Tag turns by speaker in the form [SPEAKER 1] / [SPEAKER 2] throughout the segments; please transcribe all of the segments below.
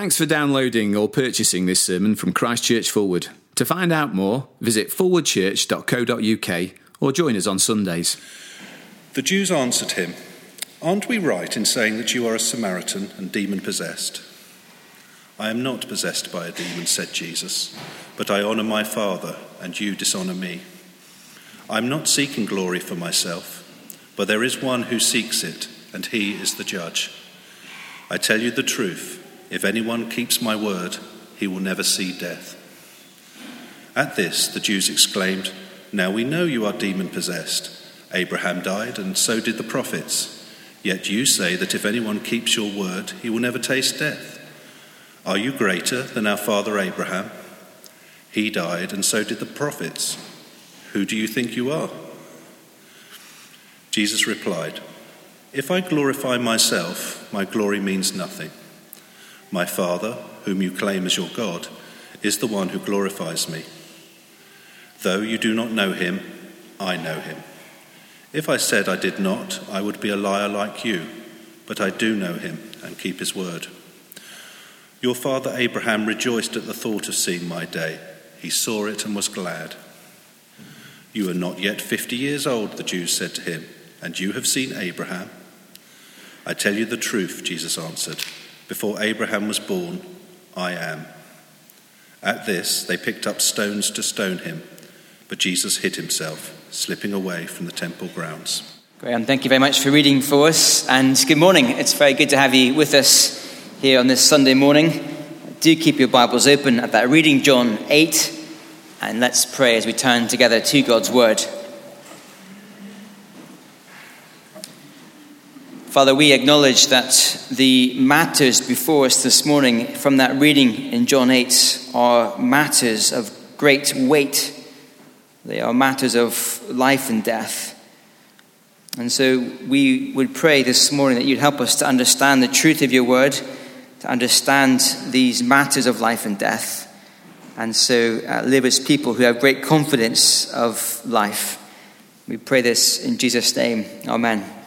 [SPEAKER 1] Thanks for downloading or purchasing this sermon from Christchurch Forward. To find out more, visit forwardchurch.co.uk or join us on Sundays.
[SPEAKER 2] The Jews answered him, Aren't we right in saying that you are a Samaritan and demon possessed? I am not possessed by a demon, said Jesus, but I honour my Father, and you dishonour me. I am not seeking glory for myself, but there is one who seeks it, and he is the judge. I tell you the truth if anyone keeps my word, he will never see death. At this, the Jews exclaimed, Now we know you are demon possessed. Abraham died, and so did the prophets. Yet you say that if anyone keeps your word, he will never taste death. Are you greater than our father Abraham? He died, and so did the prophets. Who do you think you are? Jesus replied, If I glorify myself, my glory means nothing. My Father, whom you claim as your God, is the one who glorifies me. Though you do not know him, I know him. If I said I did not, I would be a liar like you, but I do know him and keep his word. Your father Abraham rejoiced at the thought of seeing my day. He saw it and was glad. You are not yet fifty years old, the Jews said to him, and you have seen Abraham. I tell you the truth, Jesus answered. Before Abraham was born, I am. At this, they picked up stones to stone him, but Jesus hid himself, slipping away from the temple grounds.
[SPEAKER 3] Graham, thank you very much for reading for us, and good morning. It's very good to have you with us here on this Sunday morning. Do keep your Bibles open at that reading, John 8, and let's pray as we turn together to God's Word. Father, we acknowledge that the matters before us this morning from that reading in John 8 are matters of great weight. They are matters of life and death. And so we would pray this morning that you'd help us to understand the truth of your word, to understand these matters of life and death, and so uh, live as people who have great confidence of life. We pray this in Jesus' name. Amen.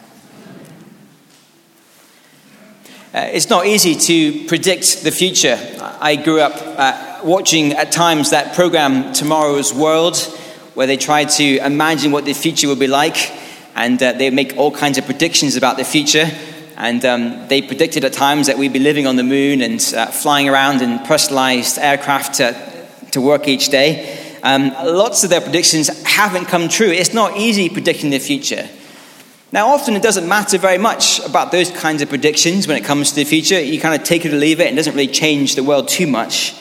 [SPEAKER 3] Uh, it's not easy to predict the future. I grew up uh, watching at times that program, Tomorrow's World, where they try to imagine what the future will be like, and uh, they make all kinds of predictions about the future. And um, they predicted at times that we'd be living on the moon and uh, flying around in personalized aircraft to, to work each day. Um, lots of their predictions haven't come true. It's not easy predicting the future. Now, often it doesn't matter very much about those kinds of predictions when it comes to the future. You kind of take it or leave it, and it doesn't really change the world too much.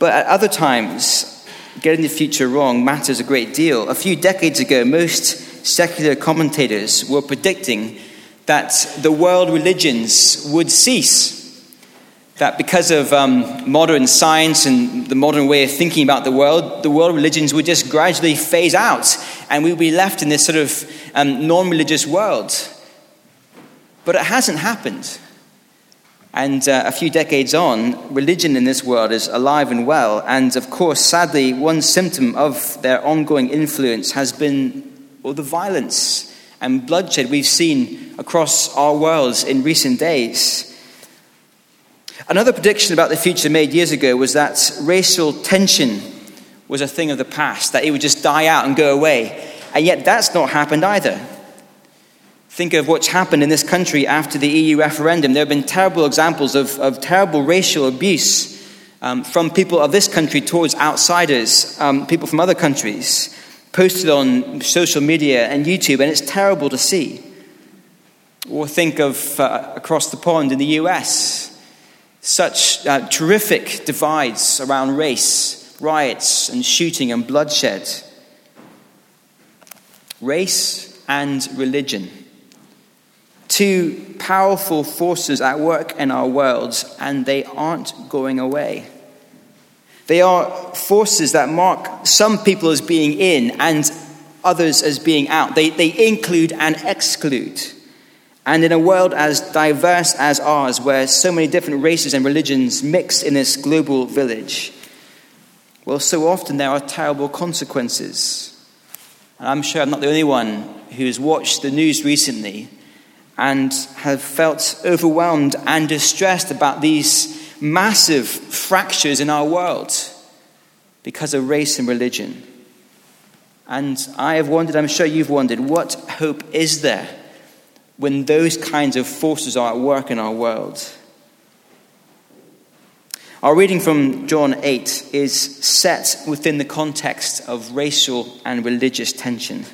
[SPEAKER 3] But at other times, getting the future wrong matters a great deal. A few decades ago, most secular commentators were predicting that the world religions would cease that because of um, modern science and the modern way of thinking about the world, the world religions would just gradually phase out and we'd be left in this sort of um, non religious world. But it hasn't happened. And uh, a few decades on, religion in this world is alive and well. And of course, sadly, one symptom of their ongoing influence has been all the violence and bloodshed we've seen across our worlds in recent days. Another prediction about the future made years ago was that racial tension was a thing of the past, that it would just die out and go away. And yet that's not happened either. Think of what's happened in this country after the EU referendum. There have been terrible examples of, of terrible racial abuse um, from people of this country towards outsiders, um, people from other countries, posted on social media and YouTube, and it's terrible to see. Or think of uh, across the pond in the US, such uh, terrific divides around race, riots, and shooting and bloodshed. Race and religion. Two powerful forces at work in our world, and they aren't going away. They are forces that mark some people as being in and others as being out. They, they include and exclude. And in a world as diverse as ours, where so many different races and religions mix in this global village, well, so often there are terrible consequences. And I'm sure I'm not the only one who has watched the news recently and have felt overwhelmed and distressed about these massive fractures in our world because of race and religion. And I have wondered, I'm sure you've wondered, what hope is there when those kinds of forces are at work in our world? Our reading from John 8 is set within the context of racial and religious tension.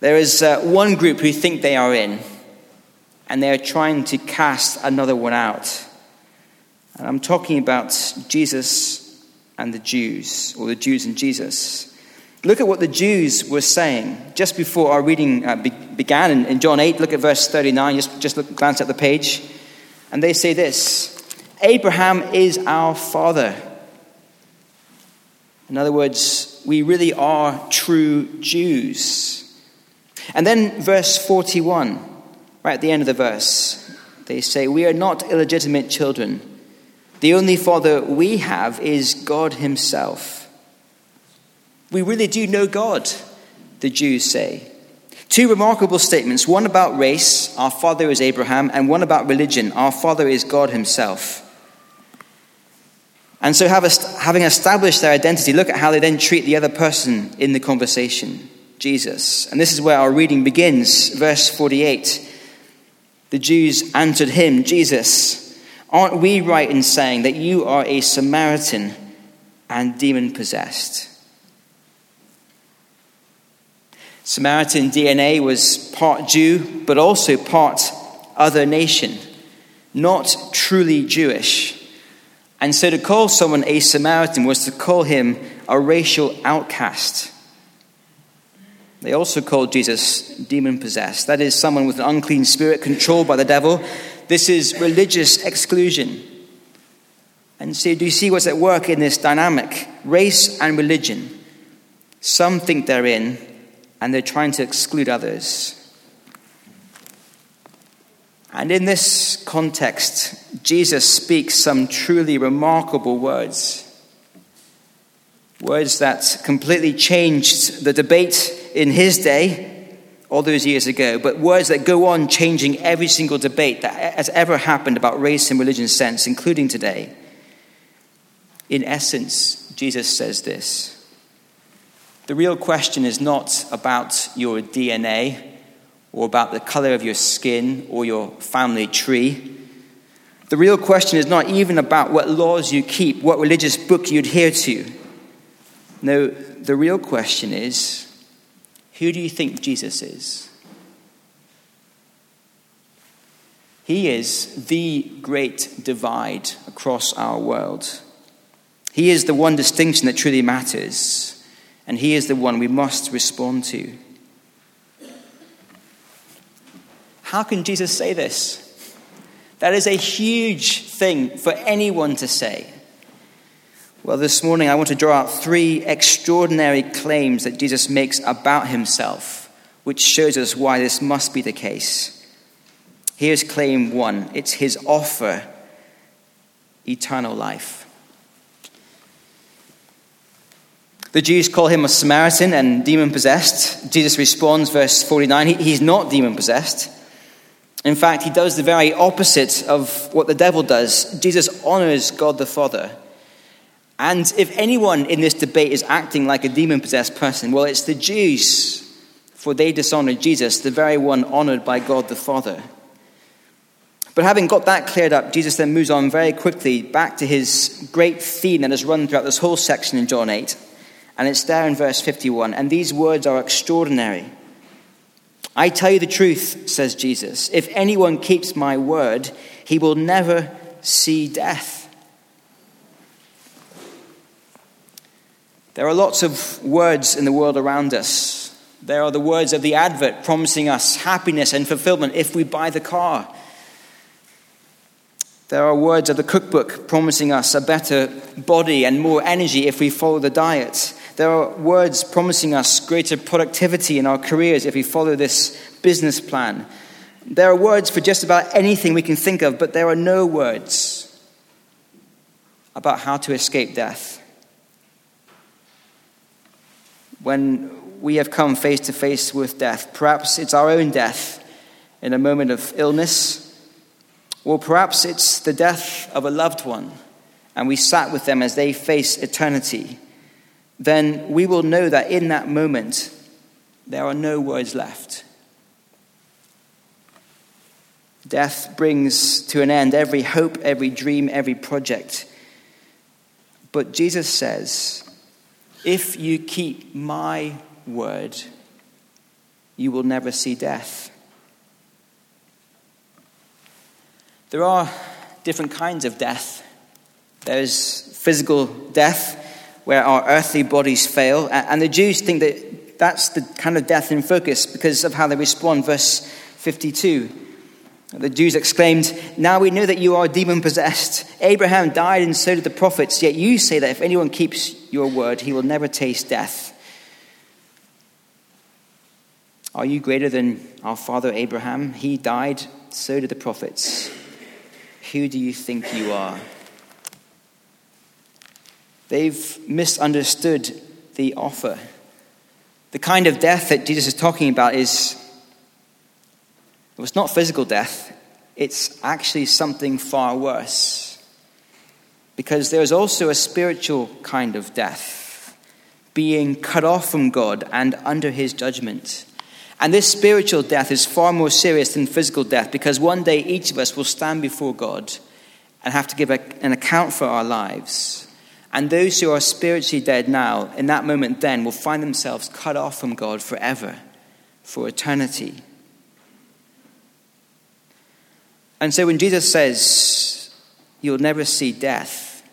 [SPEAKER 3] There is uh, one group who think they are in, and they are trying to cast another one out. And I'm talking about Jesus and the Jews, or the Jews and Jesus. Look at what the Jews were saying just before our reading uh, be- began in, in, John 8. Look at verse 39. Just, just look, glance at the page. And they say this Abraham is our father. In other words, we really are true Jews. And then verse 41, right at the end of the verse, they say, We are not illegitimate children. The only father we have is God Himself. We really do know God, the Jews say. Two remarkable statements one about race, our father is Abraham, and one about religion, our father is God Himself. And so, having established their identity, look at how they then treat the other person in the conversation Jesus. And this is where our reading begins, verse 48. The Jews answered him, Jesus, aren't we right in saying that you are a Samaritan and demon possessed? Samaritan DNA was part Jew, but also part other nation, not truly Jewish. And so to call someone a Samaritan was to call him a racial outcast. They also called Jesus demon possessed. That is, someone with an unclean spirit controlled by the devil. This is religious exclusion. And so, do you see what's at work in this dynamic? Race and religion. Some think they're in, and they're trying to exclude others. And in this context, Jesus speaks some truly remarkable words. Words that completely changed the debate in his day, all those years ago, but words that go on changing every single debate that has ever happened about race and religion sense, including today. In essence, Jesus says this The real question is not about your DNA or about the color of your skin or your family tree. The real question is not even about what laws you keep, what religious book you adhere to. No, the real question is who do you think Jesus is? He is the great divide across our world. He is the one distinction that truly matters, and He is the one we must respond to. How can Jesus say this? That is a huge thing for anyone to say. Well, this morning I want to draw out three extraordinary claims that Jesus makes about himself, which shows us why this must be the case. Here's claim one it's his offer eternal life. The Jews call him a Samaritan and demon possessed. Jesus responds, verse 49, he's not demon possessed. In fact, he does the very opposite of what the devil does. Jesus honors God the Father. And if anyone in this debate is acting like a demon possessed person, well, it's the Jews, for they dishonored Jesus, the very one honored by God the Father. But having got that cleared up, Jesus then moves on very quickly back to his great theme that has run throughout this whole section in John 8. And it's there in verse 51. And these words are extraordinary. I tell you the truth, says Jesus. If anyone keeps my word, he will never see death. There are lots of words in the world around us. There are the words of the advert promising us happiness and fulfillment if we buy the car. There are words of the cookbook promising us a better body and more energy if we follow the diet. There are words promising us greater productivity in our careers if we follow this business plan. There are words for just about anything we can think of, but there are no words about how to escape death. When we have come face to face with death, perhaps it's our own death in a moment of illness or perhaps it's the death of a loved one, and we sat with them as they face eternity, then we will know that in that moment there are no words left. Death brings to an end every hope, every dream, every project. But Jesus says, if you keep my word, you will never see death. There are different kinds of death. There's physical death, where our earthly bodies fail, and the Jews think that that's the kind of death in focus because of how they respond. Verse 52. The Jews exclaimed, Now we know that you are demon possessed. Abraham died, and so did the prophets, yet you say that if anyone keeps your word, he will never taste death. Are you greater than our father Abraham? He died, so did the prophets. Who do you think you are? They've misunderstood the offer. The kind of death that Jesus is talking about is it's not physical death, it's actually something far worse. Because there is also a spiritual kind of death, being cut off from God and under his judgment. And this spiritual death is far more serious than physical death because one day each of us will stand before God and have to give an account for our lives. And those who are spiritually dead now, in that moment then, will find themselves cut off from God forever, for eternity. And so when Jesus says, You'll never see death,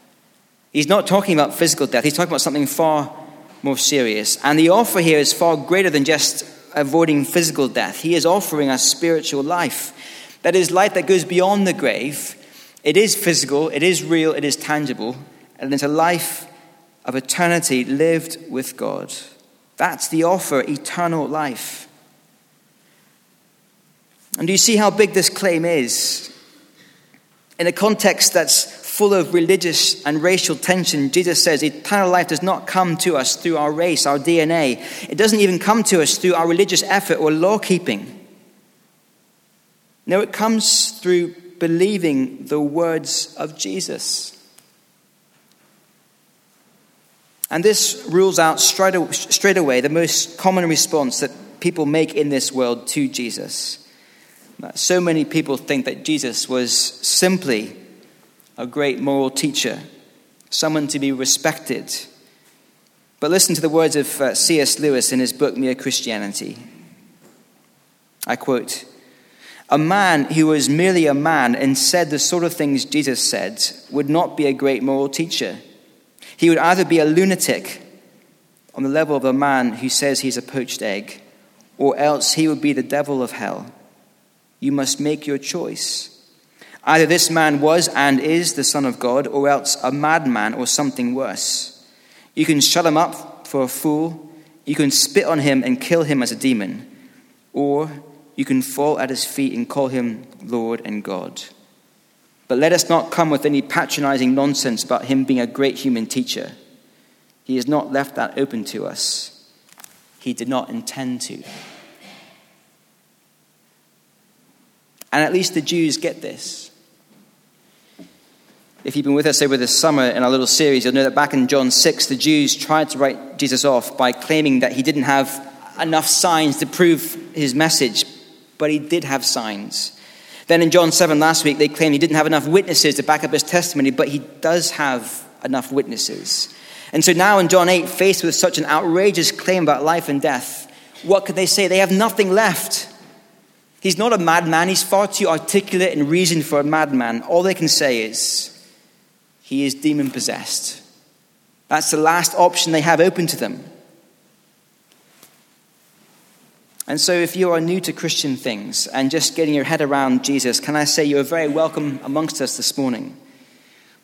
[SPEAKER 3] he's not talking about physical death, he's talking about something far more serious. And the offer here is far greater than just avoiding physical death. He is offering us spiritual life. That is life that goes beyond the grave. It is physical, it is real, it is tangible, and a life of eternity lived with God. That's the offer, eternal life. And do you see how big this claim is? In a context that's full of religious and racial tension, Jesus says eternal life does not come to us through our race, our DNA. It doesn't even come to us through our religious effort or law keeping. No, it comes through believing the words of Jesus. And this rules out straight away the most common response that people make in this world to Jesus. So many people think that Jesus was simply a great moral teacher, someone to be respected. But listen to the words of uh, C.S. Lewis in his book Mere Christianity. I quote A man who was merely a man and said the sort of things Jesus said would not be a great moral teacher. He would either be a lunatic on the level of a man who says he's a poached egg, or else he would be the devil of hell. You must make your choice. Either this man was and is the Son of God, or else a madman or something worse. You can shut him up for a fool, you can spit on him and kill him as a demon, or you can fall at his feet and call him Lord and God. But let us not come with any patronizing nonsense about him being a great human teacher. He has not left that open to us. He did not intend to. And at least the Jews get this. If you've been with us over the summer in our little series, you'll know that back in John 6, the Jews tried to write Jesus off by claiming that he didn't have enough signs to prove his message, but he did have signs. Then in John 7 last week, they claimed he didn't have enough witnesses to back up his testimony, but he does have enough witnesses. And so now in John 8, faced with such an outrageous claim about life and death, what could they say? They have nothing left. He's not a madman. He's far too articulate and reasoned for a madman. All they can say is, he is demon possessed. That's the last option they have open to them. And so, if you are new to Christian things and just getting your head around Jesus, can I say you are very welcome amongst us this morning?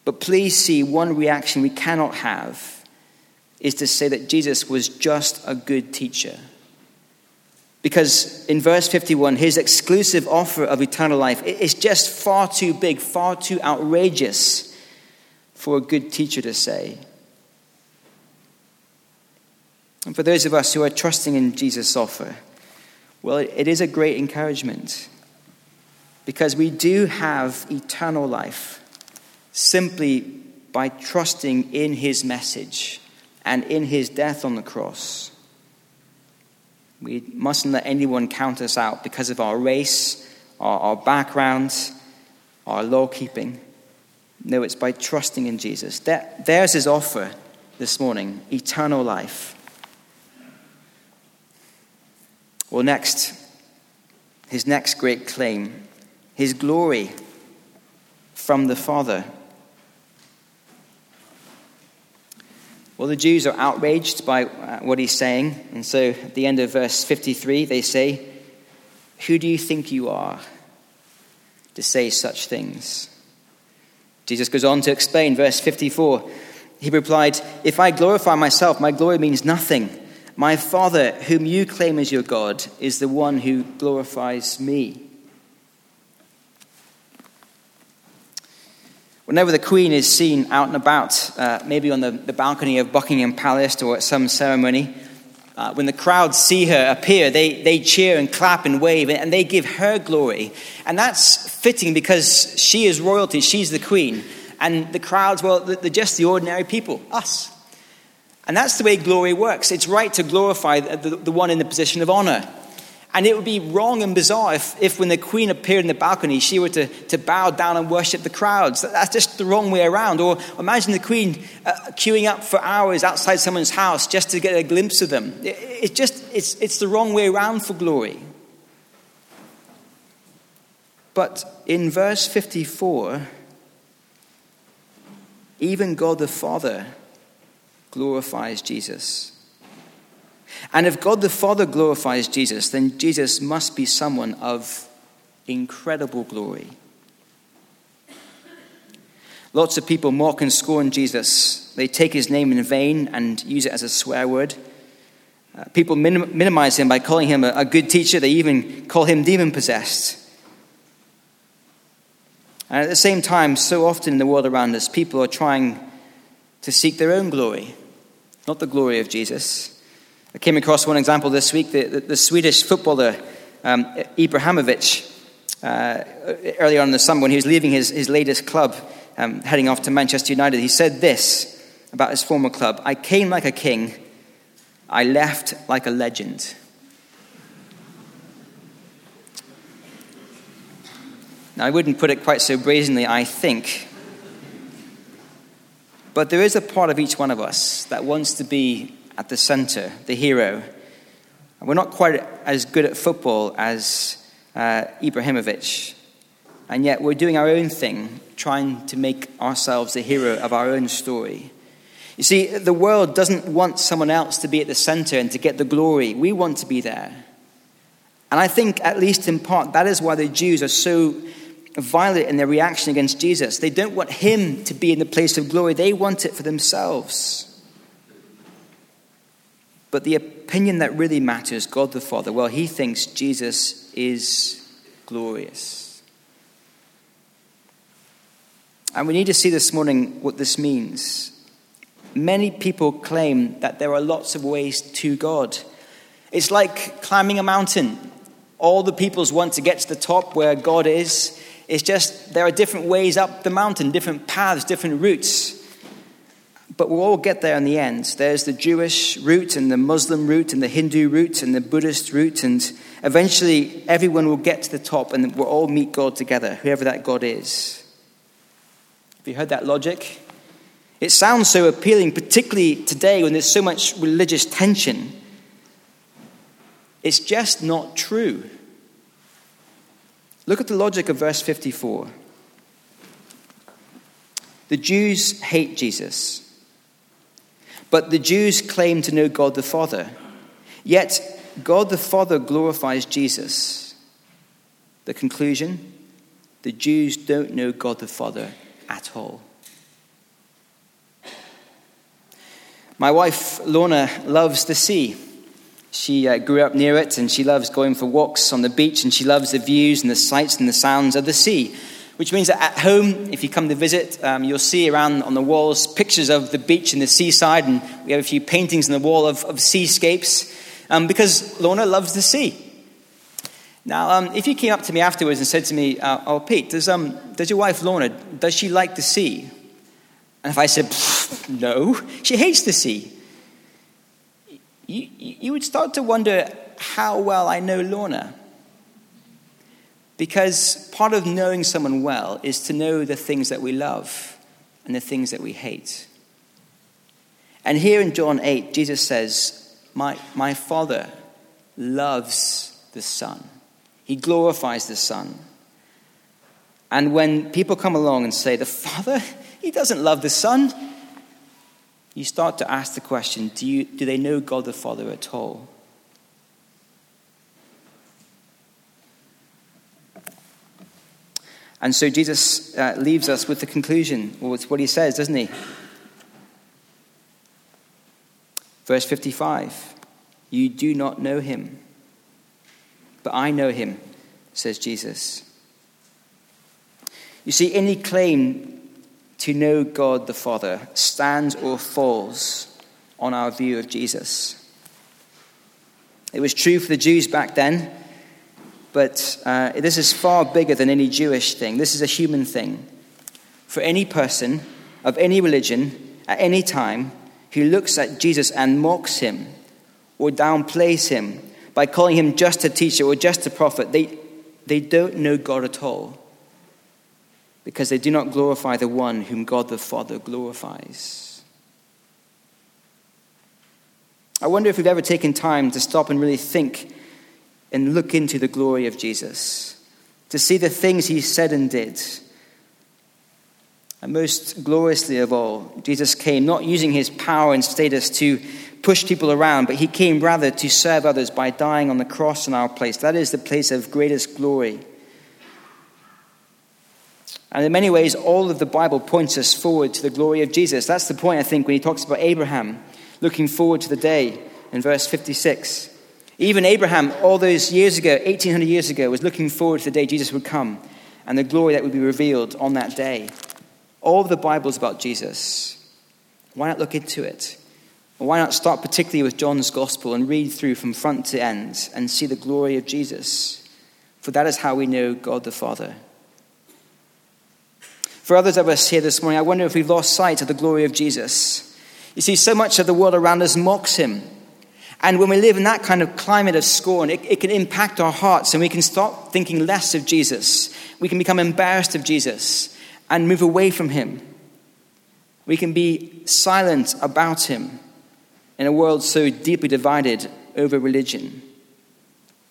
[SPEAKER 3] But please see one reaction we cannot have is to say that Jesus was just a good teacher. Because in verse 51, his exclusive offer of eternal life is just far too big, far too outrageous for a good teacher to say. And for those of us who are trusting in Jesus' offer, well, it is a great encouragement. Because we do have eternal life simply by trusting in his message and in his death on the cross. We mustn't let anyone count us out because of our race, our, our background, our law keeping. No, it's by trusting in Jesus. That, there's his offer this morning eternal life. Well, next, his next great claim his glory from the Father. Well, the Jews are outraged by uh, what he's saying. And so at the end of verse 53, they say, Who do you think you are to say such things? Jesus goes on to explain, verse 54. He replied, If I glorify myself, my glory means nothing. My Father, whom you claim as your God, is the one who glorifies me. Whenever the Queen is seen out and about, uh, maybe on the, the, balcony of Buckingham Palace or at some ceremony, uh, when the crowds see her appear, they, they cheer and clap and wave and they give her glory. And that's fitting because she is royalty, she's the Queen. And the crowds, well, they're just the ordinary people, us. And that's the way glory works. It's right to glorify the, the one in the position of honor. And it would be wrong and bizarre if, if when the queen appeared in the balcony, she were to, to bow down and worship the crowds. That's just the wrong way around. Or imagine the queen uh, queuing up for hours outside someone's house just to get a glimpse of them. It, it's just, it's, it's the wrong way around for glory. But in verse 54, even God the Father glorifies Jesus. And if God the Father glorifies Jesus, then Jesus must be someone of incredible glory. Lots of people mock and scorn Jesus. They take his name in vain and use it as a swear word. Uh, people minim- minimize him by calling him a, a good teacher. They even call him demon possessed. And at the same time, so often in the world around us, people are trying to seek their own glory, not the glory of Jesus. I came across one example this week the, the, the Swedish footballer um, Ibrahimovic. Uh, earlier on in the summer, when he was leaving his, his latest club, um, heading off to Manchester United, he said this about his former club I came like a king, I left like a legend. Now, I wouldn't put it quite so brazenly, I think. But there is a part of each one of us that wants to be at the center, the hero. We're not quite as good at football as uh, Ibrahimovic, and yet we're doing our own thing, trying to make ourselves the hero of our own story. You see, the world doesn't want someone else to be at the center and to get the glory. We want to be there. And I think, at least in part, that is why the Jews are so violent in their reaction against Jesus. They don't want him to be in the place of glory, they want it for themselves. But the opinion that really matters, God the Father, well, he thinks Jesus is glorious. And we need to see this morning what this means. Many people claim that there are lots of ways to God. It's like climbing a mountain. All the peoples want to get to the top where God is. It's just there are different ways up the mountain, different paths, different routes. But we'll all get there in the end. There's the Jewish route, and the Muslim route, and the Hindu route, and the Buddhist route, and eventually everyone will get to the top and we'll all meet God together, whoever that God is. Have you heard that logic? It sounds so appealing, particularly today when there's so much religious tension. It's just not true. Look at the logic of verse 54. The Jews hate Jesus but the Jews claim to know God the Father. Yet, God the Father glorifies Jesus. The conclusion the Jews don't know God the Father at all. My wife, Lorna, loves the sea. She uh, grew up near it and she loves going for walks on the beach and she loves the views and the sights and the sounds of the sea which means that at home, if you come to visit, um, you'll see around on the walls pictures of the beach and the seaside, and we have a few paintings on the wall of, of seascapes, um, because Lorna loves the sea. Now, um, if you came up to me afterwards and said to me, uh, "Oh, Pete, does um, does your wife Lorna does she like the sea?" And if I said, "No, she hates the sea," you, you would start to wonder how well I know Lorna. Because part of knowing someone well is to know the things that we love and the things that we hate. And here in John 8, Jesus says, My, my Father loves the Son, He glorifies the Son. And when people come along and say, The Father, He doesn't love the Son, you start to ask the question do, you, do they know God the Father at all? And so Jesus uh, leaves us with the conclusion. Well, it's what he says, doesn't he? Verse 55 You do not know him, but I know him, says Jesus. You see, any claim to know God the Father stands or falls on our view of Jesus. It was true for the Jews back then but uh, this is far bigger than any Jewish thing. This is a human thing. For any person of any religion at any time who looks at Jesus and mocks him or downplays him by calling him just a teacher or just a prophet, they, they don't know God at all because they do not glorify the one whom God the Father glorifies. I wonder if we've ever taken time to stop and really think and look into the glory of Jesus, to see the things he said and did. And most gloriously of all, Jesus came not using his power and status to push people around, but he came rather to serve others by dying on the cross in our place. That is the place of greatest glory. And in many ways, all of the Bible points us forward to the glory of Jesus. That's the point, I think, when he talks about Abraham looking forward to the day in verse 56. Even Abraham, all those years ago, 1800 years ago, was looking forward to the day Jesus would come and the glory that would be revealed on that day. All of the Bible is about Jesus. Why not look into it? Why not start particularly with John's Gospel and read through from front to end and see the glory of Jesus? For that is how we know God the Father. For others of us here this morning, I wonder if we've lost sight of the glory of Jesus. You see, so much of the world around us mocks him. And when we live in that kind of climate of scorn, it, it, can impact our hearts and we can start thinking less of Jesus. We can become embarrassed of Jesus and move away from him. We can be silent about him in a world so deeply divided over religion.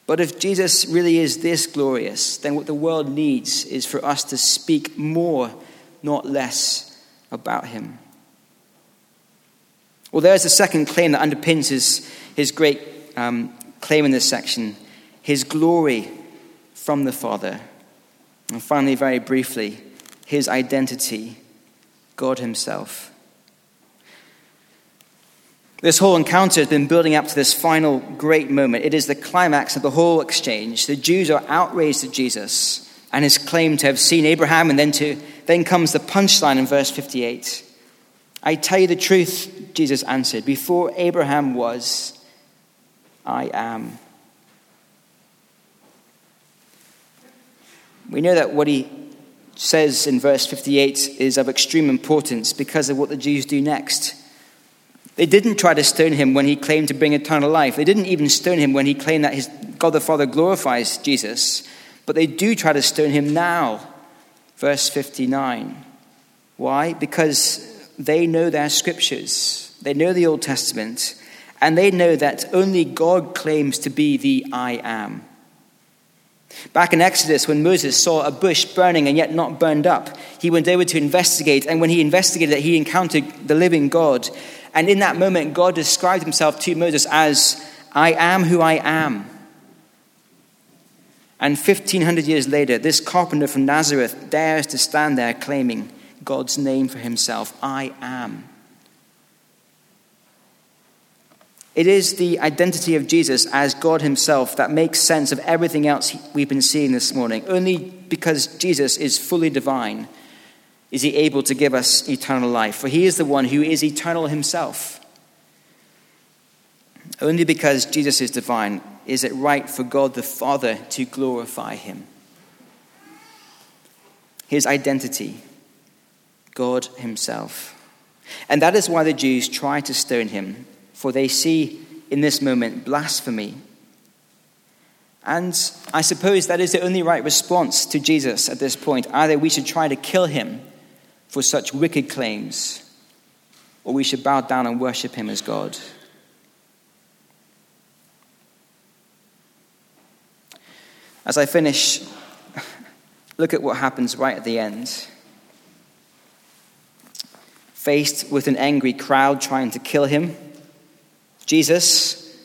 [SPEAKER 3] But if Jesus really is this glorious, then what the world needs is for us to speak more, not less, about him. Well, there's a second claim that underpins his his great um, claim in this section his glory from the Father. And finally, very briefly, his identity, God Himself. This whole encounter has been building up to this final great moment. It is the climax of the whole exchange. The Jews are outraged at Jesus and his claim to have seen Abraham, and then, to, then comes the punchline in verse 58. I tell you the truth, Jesus answered. Before Abraham was, I am. We know that what he says in verse 58 is of extreme importance because of what the Jews do next. They didn't try to stone him when he claimed to bring eternal life. They didn't even stone him when he claimed that his God the Father glorifies Jesus. But they do try to stone him now. Verse 59. Why? Because they know their scriptures, they know the Old Testament, and they know that only God claims to be the I am. Back in Exodus, when Moses saw a bush burning and yet not burned up, he went over to investigate. And when he investigated it, he encountered the living God. And in that moment, God described himself to Moses as, I am who I am. And 1500 years later, this carpenter from Nazareth dares to stand there claiming God's name for himself I am. It is the identity of Jesus as God Himself that makes sense of everything else we've been seeing this morning. Only because Jesus is fully divine is He able to give us eternal life, for He is the one who is eternal Himself. Only because Jesus is divine is it right for God the Father to glorify him? His identity, God Himself. And that is why the Jews try to stone him, for they see in this moment blasphemy. And I suppose that is the only right response to Jesus at this point. Either we should try to kill him for such wicked claims, or we should bow down and worship him as God. As I finish, look at what happens right at the end. Faced with an angry crowd trying to kill him, Jesus,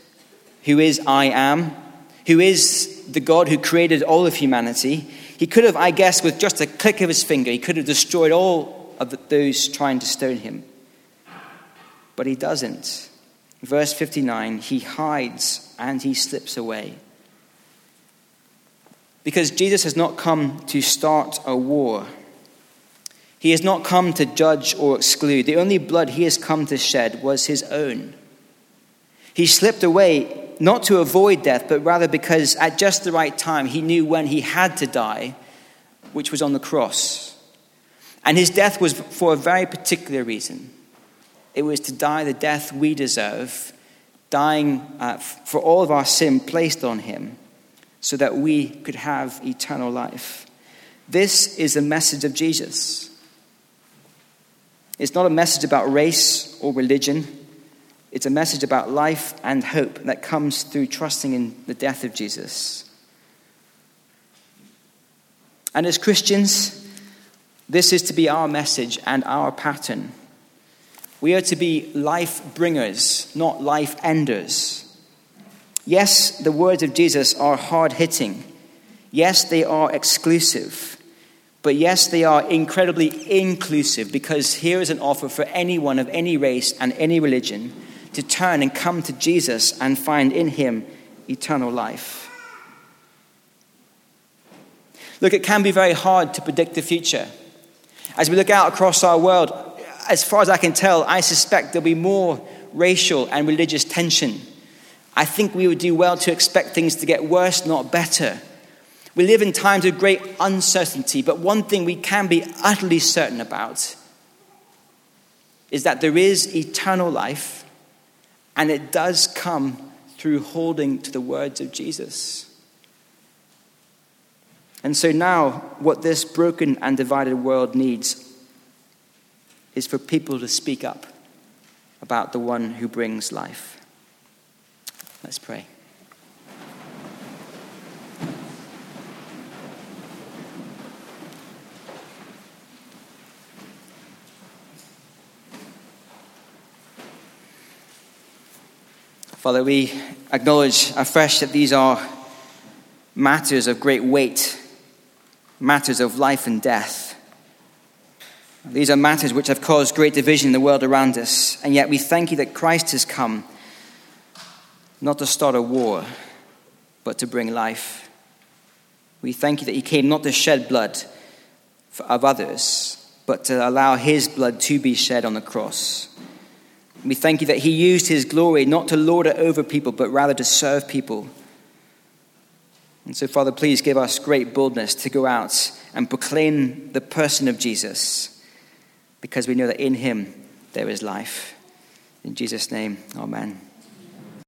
[SPEAKER 3] who is I am, who is the God who created all of humanity, he could have, I guess, with just a click of his finger, he could have destroyed all of those trying to stone him. But he doesn't. Verse 59 he hides and he slips away. Because Jesus has not come to start a war. He has not come to judge or exclude. The only blood he has come to shed was his own. He slipped away not to avoid death, but rather because at just the right time he knew when he had to die, which was on the cross. And his death was for a very particular reason it was to die the death we deserve, dying uh, for all of our sin placed on him so that we could have eternal life. This is the message of Jesus. It's not a message about race or religion. It's a message about life and hope that comes through trusting in the death of Jesus. And as Christians, this is to be our message and our pattern. We are to be life bringers, not life enders. Yes, the words of Jesus are hard hitting. Yes, they are exclusive. But yes, they are incredibly inclusive because here is an offer for anyone of any race and any religion to turn and come to Jesus and find in him eternal life. Look, it can be very hard to predict the future. As we look out across our world, as far as I can tell, I suspect there'll be more racial and religious tension I think we would do well to expect things to get worse, not better. We live in times of great uncertainty, but one thing we can be utterly certain about is that there is eternal life, and it does come through holding to the words of Jesus. And so now, what this broken and divided world needs is for people to speak up about the one who brings life. Let's pray. Father, we acknowledge afresh that these are matters of great weight, matters of life and death. These are matters which have caused great division in the world around us, and yet we thank you that Christ has come not to start a war, but to bring life. We thank you that he came not to shed blood of others, but to allow his blood to be shed on the cross. We thank you that he used his glory not to lord it over people, but rather to serve people. And so, Father, please give us great boldness to go out and proclaim the person of Jesus, because we know that in him there is life. In Jesus' name, amen.